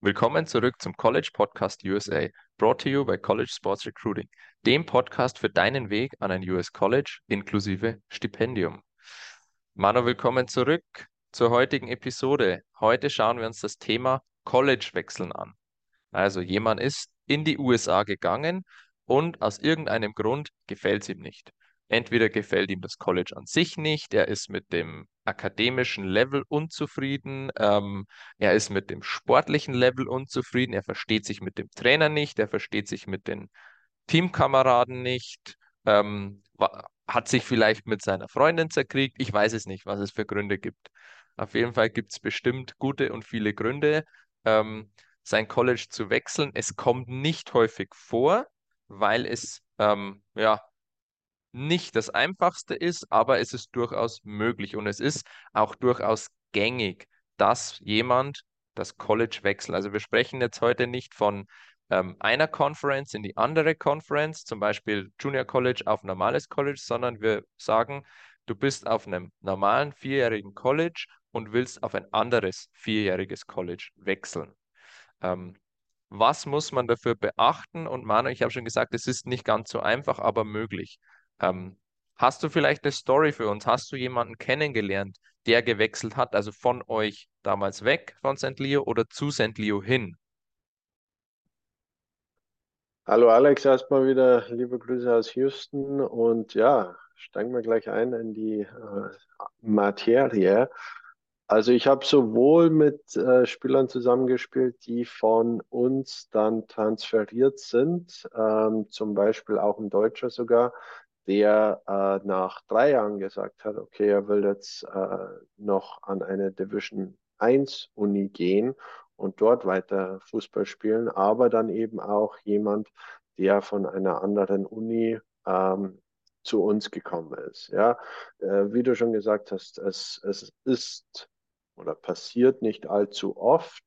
Willkommen zurück zum College Podcast USA, brought to you by College Sports Recruiting, dem Podcast für deinen Weg an ein US College inklusive Stipendium. Manu, willkommen zurück zur heutigen Episode. Heute schauen wir uns das Thema College-Wechseln an. Also jemand ist in die USA gegangen und aus irgendeinem Grund gefällt es ihm nicht. Entweder gefällt ihm das College an sich nicht, er ist mit dem akademischen Level unzufrieden, ähm, er ist mit dem sportlichen Level unzufrieden, er versteht sich mit dem Trainer nicht, er versteht sich mit den Teamkameraden nicht, ähm, hat sich vielleicht mit seiner Freundin zerkriegt. Ich weiß es nicht, was es für Gründe gibt. Auf jeden Fall gibt es bestimmt gute und viele Gründe, ähm, sein College zu wechseln. Es kommt nicht häufig vor, weil es ähm, ja nicht das Einfachste ist, aber es ist durchaus möglich und es ist auch durchaus gängig, dass jemand das College wechselt. Also wir sprechen jetzt heute nicht von ähm, einer Conference in die andere Conference, zum Beispiel Junior College auf normales College, sondern wir sagen, du bist auf einem normalen vierjährigen College und willst auf ein anderes vierjähriges College wechseln. Ähm, was muss man dafür beachten? Und Manu, ich habe schon gesagt, es ist nicht ganz so einfach, aber möglich. Ähm, hast du vielleicht eine Story für uns? Hast du jemanden kennengelernt, der gewechselt hat, also von euch damals weg von St. Leo oder zu St. Leo hin? Hallo Alex, erstmal wieder liebe Grüße aus Houston und ja, steigen wir gleich ein in die äh, Materie. Also ich habe sowohl mit äh, Spielern zusammengespielt, die von uns dann transferiert sind, ähm, zum Beispiel auch ein Deutscher sogar, der äh, nach drei Jahren gesagt hat, okay, er will jetzt äh, noch an eine Division 1 Uni gehen und dort weiter Fußball spielen, aber dann eben auch jemand, der von einer anderen Uni ähm, zu uns gekommen ist. Ja, äh, wie du schon gesagt hast, es, es ist oder passiert nicht allzu oft,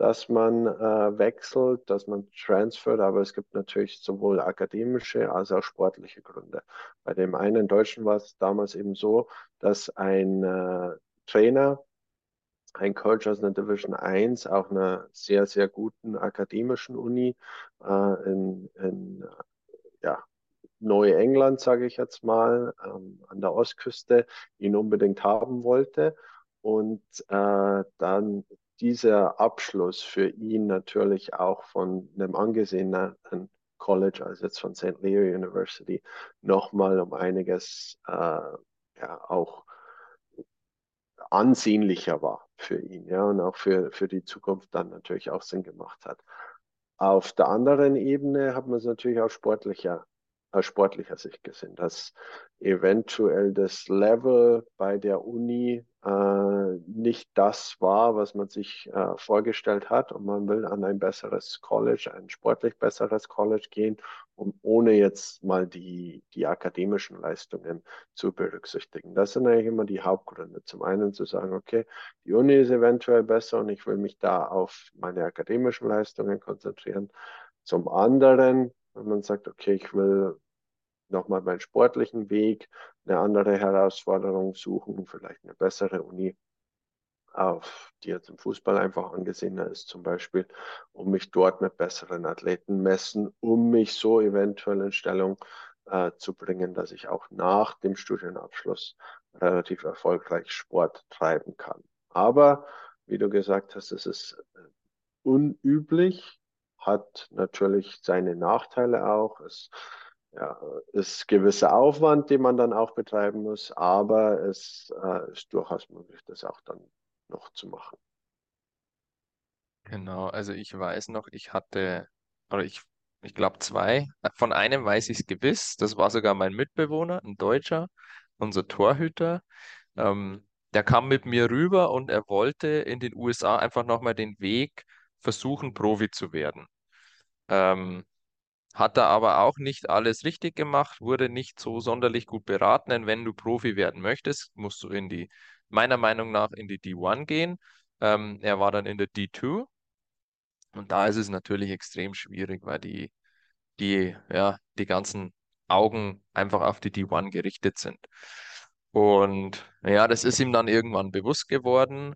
dass man äh, wechselt, dass man transfert, aber es gibt natürlich sowohl akademische als auch sportliche Gründe. Bei dem einen Deutschen war es damals eben so, dass ein äh, Trainer, ein Coach aus einer Division 1 auch einer sehr, sehr guten akademischen Uni äh, in, in ja, Neuengland, sage ich jetzt mal, ähm, an der Ostküste, ihn unbedingt haben wollte. Und äh, dann dieser Abschluss für ihn natürlich auch von einem angesehenen College, also jetzt von St. Leo University, nochmal um einiges äh, ja auch ansehnlicher war für ihn, ja, und auch für, für die Zukunft dann natürlich auch Sinn gemacht hat. Auf der anderen Ebene hat man es natürlich auch sportlicher, aus sportlicher Sicht gesehen, dass eventuell das Level bei der Uni äh, nicht das war, was man sich äh, vorgestellt hat und man will an ein besseres College, ein sportlich besseres College gehen, um ohne jetzt mal die, die akademischen Leistungen zu berücksichtigen. Das sind eigentlich immer die Hauptgründe. Zum einen zu sagen, okay, die Uni ist eventuell besser und ich will mich da auf meine akademischen Leistungen konzentrieren. Zum anderen, wenn man sagt, okay, ich will nochmal meinen sportlichen Weg, eine andere Herausforderung suchen, vielleicht eine bessere Uni, auf die jetzt im Fußball einfach angesehener ist, zum Beispiel, um mich dort mit besseren Athleten messen, um mich so eventuell in Stellung äh, zu bringen, dass ich auch nach dem Studienabschluss relativ erfolgreich Sport treiben kann. Aber wie du gesagt hast, es ist äh, unüblich, hat natürlich seine Nachteile auch. Es ja, ist gewisser Aufwand, den man dann auch betreiben muss, aber es äh, ist durchaus möglich, das auch dann noch zu machen. Genau, also ich weiß noch, ich hatte, oder ich, ich glaube zwei, von einem weiß ich es gewiss, das war sogar mein Mitbewohner, ein Deutscher, unser Torhüter. Ähm, der kam mit mir rüber und er wollte in den USA einfach nochmal den Weg versuchen, Profi zu werden. Ähm, hat er aber auch nicht alles richtig gemacht, wurde nicht so sonderlich gut beraten, denn wenn du Profi werden möchtest, musst du in die, meiner Meinung nach, in die D1 gehen. Ähm, er war dann in der D2 und da ist es natürlich extrem schwierig, weil die, die, ja, die ganzen Augen einfach auf die D1 gerichtet sind. Und ja, das ist ihm dann irgendwann bewusst geworden.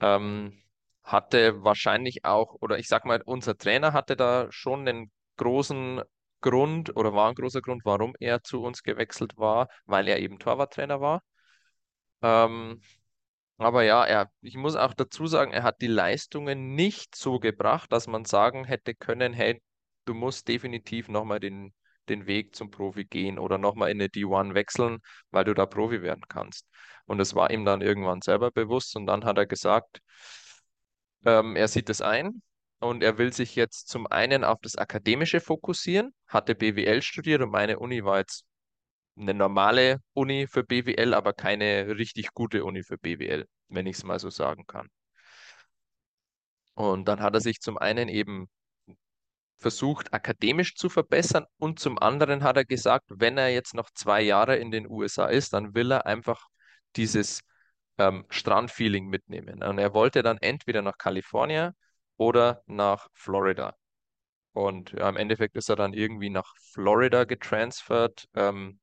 Ähm, hatte wahrscheinlich auch, oder ich sag mal, unser Trainer hatte da schon einen großen Grund oder war ein großer Grund, warum er zu uns gewechselt war, weil er eben Torwarttrainer war. Ähm, aber ja, er, ich muss auch dazu sagen, er hat die Leistungen nicht so gebracht, dass man sagen hätte können, hey, du musst definitiv nochmal den, den Weg zum Profi gehen oder nochmal in eine D1 wechseln, weil du da Profi werden kannst. Und das war ihm dann irgendwann selber bewusst und dann hat er gesagt, ähm, er sieht es ein und er will sich jetzt zum einen auf das Akademische fokussieren, hatte BWL studiert und meine Uni war jetzt eine normale Uni für BWL, aber keine richtig gute Uni für BWL, wenn ich es mal so sagen kann. Und dann hat er sich zum einen eben versucht, akademisch zu verbessern und zum anderen hat er gesagt, wenn er jetzt noch zwei Jahre in den USA ist, dann will er einfach dieses ähm, Strandfeeling mitnehmen. Und er wollte dann entweder nach Kalifornien oder nach Florida. Und ja, im Endeffekt ist er dann irgendwie nach Florida getransfert. Ähm,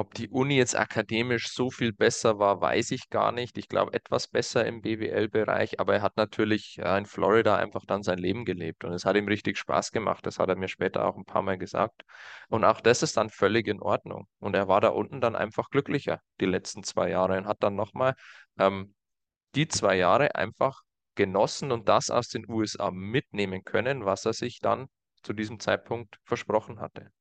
ob die Uni jetzt akademisch so viel besser war, weiß ich gar nicht. Ich glaube, etwas besser im BWL-Bereich, aber er hat natürlich ja, in Florida einfach dann sein Leben gelebt und es hat ihm richtig Spaß gemacht. Das hat er mir später auch ein paar Mal gesagt. Und auch das ist dann völlig in Ordnung. Und er war da unten dann einfach glücklicher die letzten zwei Jahre und hat dann nochmal ähm, die zwei Jahre einfach genossen und das aus den USA mitnehmen können, was er sich dann zu diesem Zeitpunkt versprochen hatte.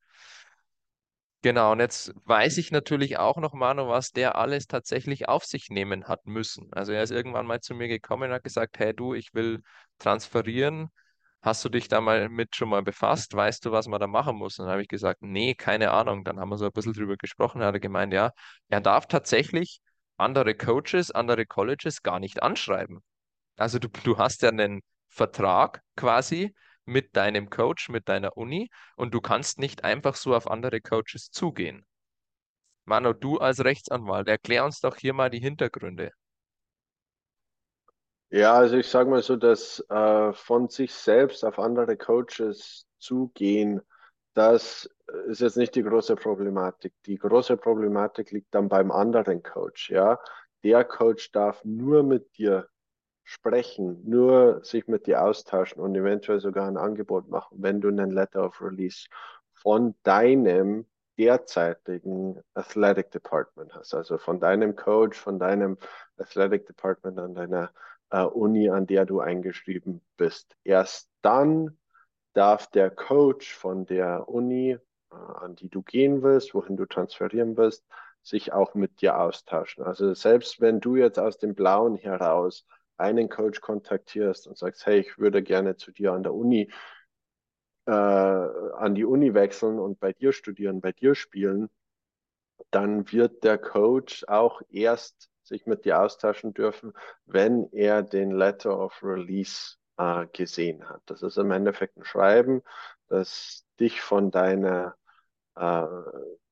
Genau, und jetzt weiß ich natürlich auch noch, Manu, was der alles tatsächlich auf sich nehmen hat müssen. Also er ist irgendwann mal zu mir gekommen und hat gesagt, hey du, ich will transferieren. Hast du dich da mal mit schon mal befasst? Weißt du, was man da machen muss? Und dann habe ich gesagt, nee, keine Ahnung. Dann haben wir so ein bisschen drüber gesprochen. Er hat gemeint, ja, er darf tatsächlich andere Coaches, andere Colleges gar nicht anschreiben. Also du, du hast ja einen Vertrag quasi mit deinem Coach, mit deiner Uni und du kannst nicht einfach so auf andere Coaches zugehen. Manu, du als Rechtsanwalt, erklär uns doch hier mal die Hintergründe. Ja, also ich sage mal so, dass äh, von sich selbst auf andere Coaches zugehen, das ist jetzt nicht die große Problematik. Die große Problematik liegt dann beim anderen Coach. Ja, der Coach darf nur mit dir sprechen, nur sich mit dir austauschen und eventuell sogar ein Angebot machen, wenn du einen Letter of Release von deinem derzeitigen Athletic Department hast, also von deinem Coach, von deinem Athletic Department an deiner äh, Uni, an der du eingeschrieben bist. Erst dann darf der Coach von der Uni, äh, an die du gehen willst, wohin du transferieren willst, sich auch mit dir austauschen. Also selbst wenn du jetzt aus dem Blauen heraus einen Coach kontaktierst und sagst, hey, ich würde gerne zu dir an der Uni, äh, an die Uni wechseln und bei dir studieren, bei dir spielen, dann wird der Coach auch erst sich mit dir austauschen dürfen, wenn er den Letter of Release äh, gesehen hat. Das ist im Endeffekt ein Schreiben, das dich von deiner äh,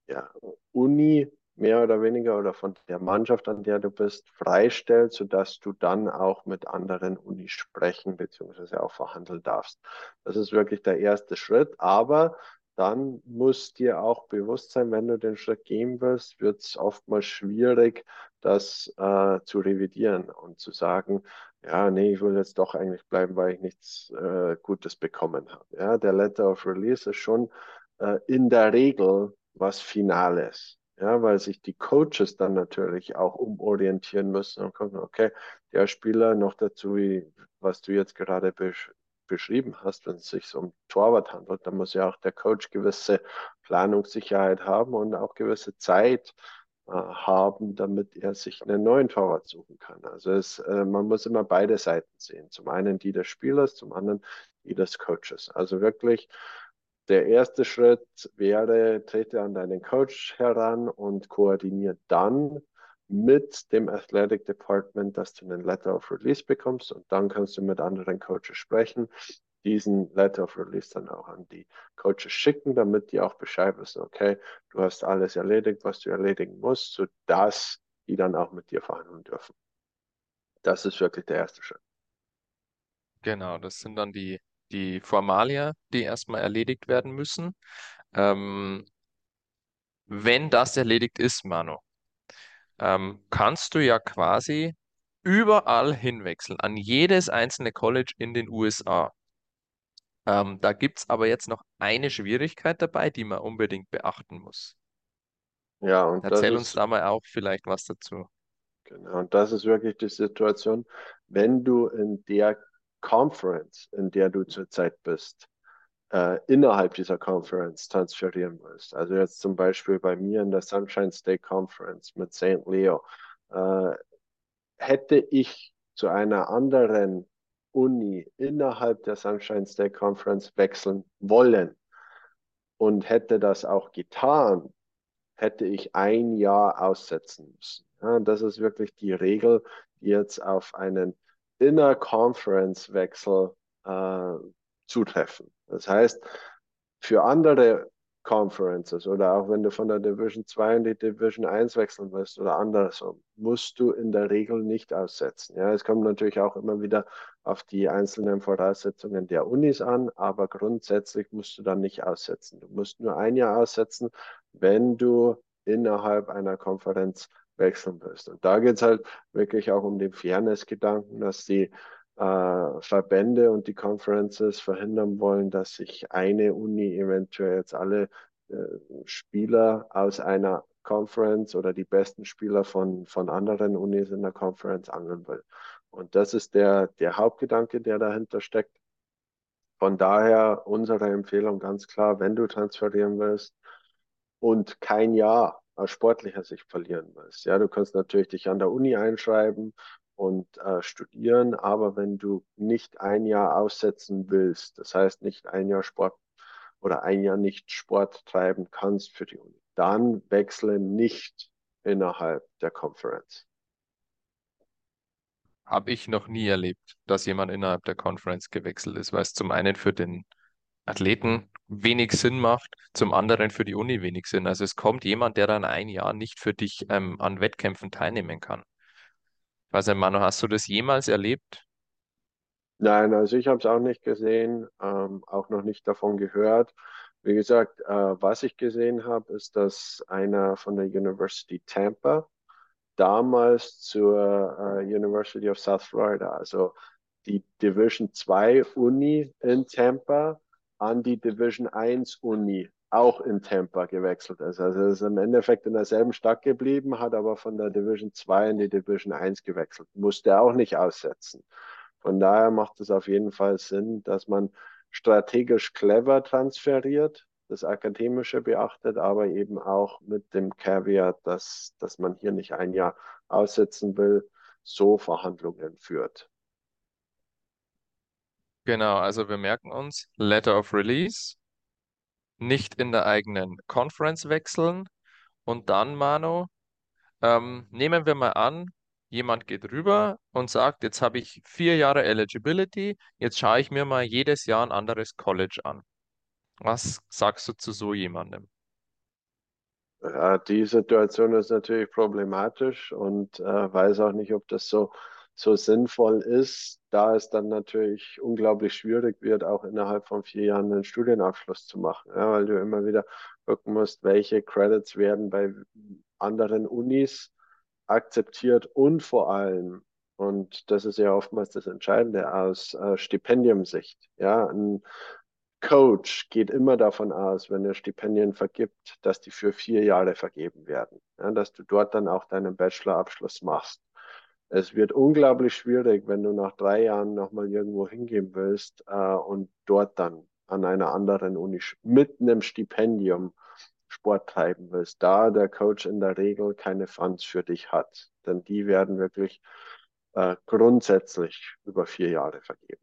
ja, Uni mehr oder weniger oder von der Mannschaft, an der du bist, freistellt, sodass du dann auch mit anderen Unis sprechen bzw. auch verhandeln darfst. Das ist wirklich der erste Schritt, aber dann muss dir auch bewusst sein, wenn du den Schritt gehen willst, wird es oftmals schwierig, das äh, zu revidieren und zu sagen, ja, nee, ich will jetzt doch eigentlich bleiben, weil ich nichts äh, Gutes bekommen habe. Ja, der Letter of Release ist schon äh, in der Regel was Finales. Ja, weil sich die Coaches dann natürlich auch umorientieren müssen und gucken, okay, der Spieler noch dazu, wie, was du jetzt gerade besch beschrieben hast, wenn es sich um Torwart handelt, dann muss ja auch der Coach gewisse Planungssicherheit haben und auch gewisse Zeit äh, haben, damit er sich einen neuen Torwart suchen kann. Also es, äh, man muss immer beide Seiten sehen. Zum einen die des Spielers, zum anderen die des Coaches. Also wirklich der erste Schritt wäre, trete an deinen Coach heran und koordiniere dann mit dem Athletic Department, dass du einen Letter of Release bekommst und dann kannst du mit anderen Coaches sprechen, diesen Letter of Release dann auch an die Coaches schicken, damit die auch Bescheid wissen, okay, du hast alles erledigt, was du erledigen musst, sodass die dann auch mit dir verhandeln dürfen. Das ist wirklich der erste Schritt. Genau, das sind dann die die Formalia, die erstmal erledigt werden müssen. Ähm, wenn das erledigt ist, Manu, ähm, kannst du ja quasi überall hinwechseln, an jedes einzelne College in den USA. Ähm, da gibt es aber jetzt noch eine Schwierigkeit dabei, die man unbedingt beachten muss. Ja, und Erzähl uns ist, da mal auch vielleicht was dazu. genau, und das ist wirklich die Situation, wenn du in der Conference, in der du zurzeit bist, äh, innerhalb dieser Conference transferieren willst. Also jetzt zum Beispiel bei mir in der Sunshine State Conference mit St. Leo, äh, hätte ich zu einer anderen Uni innerhalb der Sunshine State Conference wechseln wollen und hätte das auch getan, hätte ich ein Jahr aussetzen müssen. Ja, das ist wirklich die Regel, die jetzt auf einen Inner-Conference-Wechsel äh, zutreffen. Das heißt, für andere Conferences oder auch wenn du von der Division 2 in die Division 1 wechseln willst oder andersrum, musst du in der Regel nicht aussetzen. Ja, es kommt natürlich auch immer wieder auf die einzelnen Voraussetzungen der Unis an, aber grundsätzlich musst du dann nicht aussetzen. Du musst nur ein Jahr aussetzen, wenn du innerhalb einer Konferenz wechseln willst. Und da geht es halt wirklich auch um den Fairness-Gedanken, dass die äh, Verbände und die Conferences verhindern wollen, dass sich eine Uni eventuell jetzt alle äh, Spieler aus einer Conference oder die besten Spieler von, von anderen Unis in der Conference angeln will. Und das ist der, der Hauptgedanke, der dahinter steckt. Von daher unsere Empfehlung ganz klar, wenn du transferieren willst und kein Jahr aus sportlicher Sicht verlieren willst. Ja, du kannst natürlich dich an der Uni einschreiben und äh, studieren, aber wenn du nicht ein Jahr aussetzen willst, das heißt nicht ein Jahr Sport oder ein Jahr nicht Sport treiben kannst für die Uni, dann wechsle nicht innerhalb der Conference. Habe ich noch nie erlebt, dass jemand innerhalb der Conference gewechselt ist, weil es zum einen für den Athleten wenig Sinn macht, zum anderen für die Uni wenig Sinn. Also es kommt jemand, der dann ein Jahr nicht für dich ähm, an Wettkämpfen teilnehmen kann. Ich weiß nicht, Manu, hast du das jemals erlebt? Nein, also ich habe es auch nicht gesehen, ähm, auch noch nicht davon gehört. Wie gesagt, äh, was ich gesehen habe, ist, dass einer von der University Tampa damals zur äh, University of South Florida, also die Division 2 Uni in Tampa, an die Division 1 Uni auch in Tampa gewechselt ist. Also er ist im Endeffekt in derselben Stadt geblieben, hat aber von der Division 2 in die Division 1 gewechselt. Musste auch nicht aussetzen. Von daher macht es auf jeden Fall Sinn, dass man strategisch clever transferiert, das Akademische beachtet, aber eben auch mit dem Caveat, dass, dass man hier nicht ein Jahr aussetzen will, so Verhandlungen führt. Genau, also wir merken uns, Letter of Release, nicht in der eigenen Conference wechseln und dann, Manu, ähm, nehmen wir mal an, jemand geht rüber und sagt, jetzt habe ich vier Jahre Eligibility, jetzt schaue ich mir mal jedes Jahr ein anderes College an. Was sagst du zu so jemandem? Ja, die Situation ist natürlich problematisch und äh, weiß auch nicht, ob das so, so sinnvoll ist, da es dann natürlich unglaublich schwierig wird, auch innerhalb von vier Jahren einen Studienabschluss zu machen, ja, weil du immer wieder gucken musst, welche Credits werden bei anderen Unis akzeptiert und vor allem, und das ist ja oftmals das Entscheidende aus äh, Stipendiumsicht, ja, ein Coach geht immer davon aus, wenn er Stipendien vergibt, dass die für vier Jahre vergeben werden, ja, dass du dort dann auch deinen Bachelorabschluss machst. Es wird unglaublich schwierig, wenn du nach drei Jahren nochmal irgendwo hingehen willst äh, und dort dann an einer anderen Uni mit einem Stipendium Sport treiben willst, da der Coach in der Regel keine Funds für dich hat. Denn die werden wirklich äh, grundsätzlich über vier Jahre vergeben.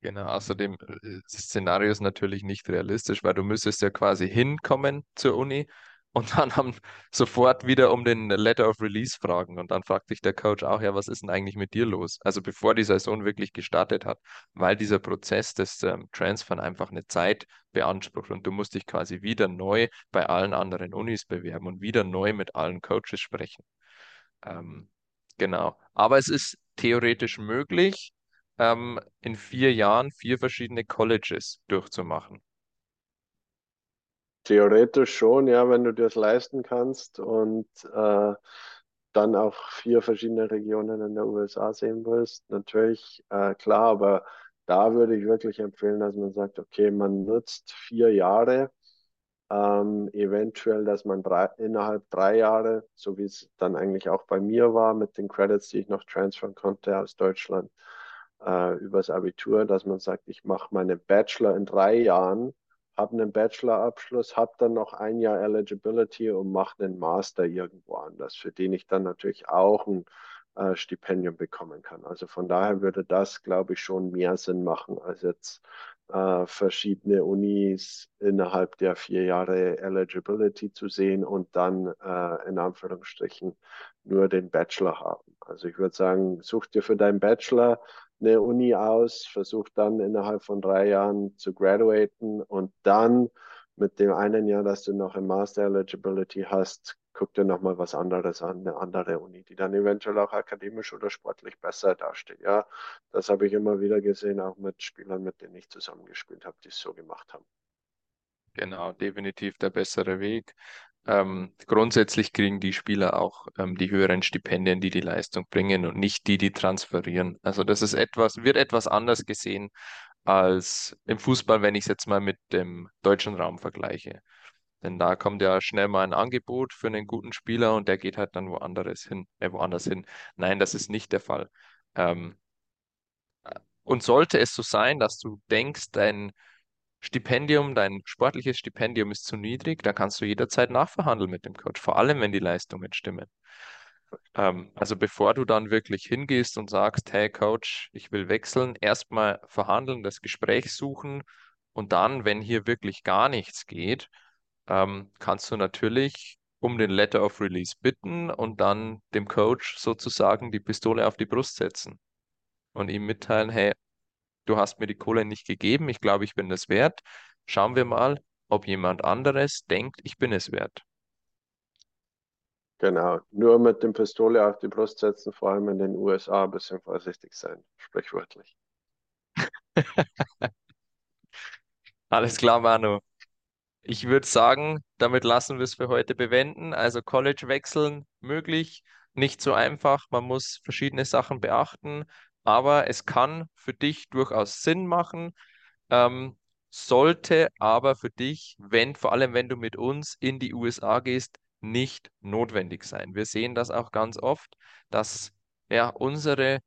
Genau, außerdem, äh, das Szenario ist natürlich nicht realistisch, weil du müsstest ja quasi hinkommen zur Uni und dann haben sofort wieder um den Letter of Release fragen. Und dann fragt dich der Coach auch, ja, was ist denn eigentlich mit dir los? Also bevor die Saison wirklich gestartet hat, weil dieser Prozess des ähm, Transfern einfach eine Zeit beansprucht und du musst dich quasi wieder neu bei allen anderen Unis bewerben und wieder neu mit allen Coaches sprechen. Ähm, genau. Aber es ist theoretisch möglich, ähm, in vier Jahren vier verschiedene Colleges durchzumachen. Theoretisch schon, ja, wenn du dir das leisten kannst und äh, dann auch vier verschiedene Regionen in der USA sehen willst, natürlich äh, klar, aber da würde ich wirklich empfehlen, dass man sagt, okay, man nutzt vier Jahre, ähm, eventuell, dass man drei, innerhalb drei Jahre, so wie es dann eigentlich auch bei mir war, mit den Credits, die ich noch transfern konnte aus Deutschland äh, übers Abitur, dass man sagt, ich mache meinen Bachelor in drei Jahren habe einen Bachelorabschluss, habe dann noch ein Jahr Eligibility und mache einen Master irgendwo anders, für den ich dann natürlich auch ein äh, Stipendium bekommen kann. Also von daher würde das, glaube ich, schon mehr Sinn machen, als jetzt äh, verschiedene Unis innerhalb der vier Jahre Eligibility zu sehen und dann äh, in Anführungsstrichen nur den Bachelor haben. Also ich würde sagen, such dir für deinen Bachelor eine Uni aus, versuch dann innerhalb von drei Jahren zu graduaten und dann mit dem einen Jahr, dass du noch ein Master Eligibility hast, guck dir nochmal was anderes an, eine andere Uni, die dann eventuell auch akademisch oder sportlich besser dasteht. Ja, das habe ich immer wieder gesehen, auch mit Spielern, mit denen ich zusammengespielt habe, die es so gemacht haben. Genau, definitiv der bessere Weg. Ähm, grundsätzlich kriegen die Spieler auch ähm, die höheren Stipendien, die die Leistung bringen und nicht die, die transferieren. Also das ist etwas, wird etwas anders gesehen als im Fußball, wenn ich es jetzt mal mit dem deutschen Raum vergleiche. Denn da kommt ja schnell mal ein Angebot für einen guten Spieler und der geht halt dann woanders hin, äh, woanders hin. Nein, das ist nicht der Fall. Ähm, und sollte es so sein, dass du denkst, dein Stipendium, dein sportliches Stipendium ist zu niedrig, dann kannst du jederzeit nachverhandeln mit dem Coach, vor allem wenn die Leistungen stimmen. Ähm, also bevor du dann wirklich hingehst und sagst, hey Coach, ich will wechseln, erstmal verhandeln, das Gespräch suchen und dann, wenn hier wirklich gar nichts geht, ähm, kannst du natürlich um den Letter of Release bitten und dann dem Coach sozusagen die Pistole auf die Brust setzen und ihm mitteilen, hey, du hast mir die Kohle nicht gegeben, ich glaube, ich bin es wert. Schauen wir mal, ob jemand anderes denkt, ich bin es wert. Genau, nur mit dem Pistole auf die Brust setzen, vor allem in den USA ein bisschen vorsichtig sein, sprichwörtlich. Alles klar, Manu. Ich würde sagen, damit lassen wir es für heute bewenden. Also College wechseln möglich, nicht so einfach. Man muss verschiedene Sachen beachten aber es kann für dich durchaus Sinn machen, ähm, sollte aber für dich, wenn, vor allem wenn du mit uns in die USA gehst, nicht notwendig sein. Wir sehen das auch ganz oft, dass ja, unsere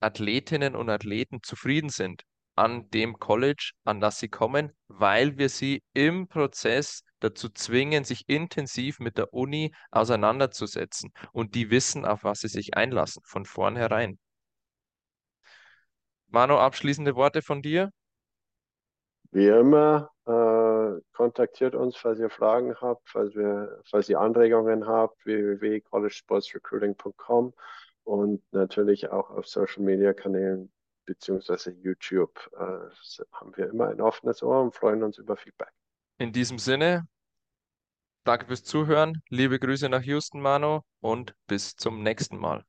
Athletinnen und Athleten zufrieden sind an dem College, an das sie kommen, weil wir sie im Prozess dazu zwingen, sich intensiv mit der Uni auseinanderzusetzen. Und die wissen, auf was sie sich einlassen, von vornherein. Manu, abschließende Worte von dir? Wie immer, äh, kontaktiert uns, falls ihr Fragen habt, falls, wir, falls ihr Anregungen habt, www.collegesportsrecruiting.com und natürlich auch auf Social Media Kanälen beziehungsweise YouTube äh, haben wir immer ein offenes Ohr und freuen uns über Feedback. In diesem Sinne, danke fürs Zuhören, liebe Grüße nach Houston, Manu, und bis zum nächsten Mal.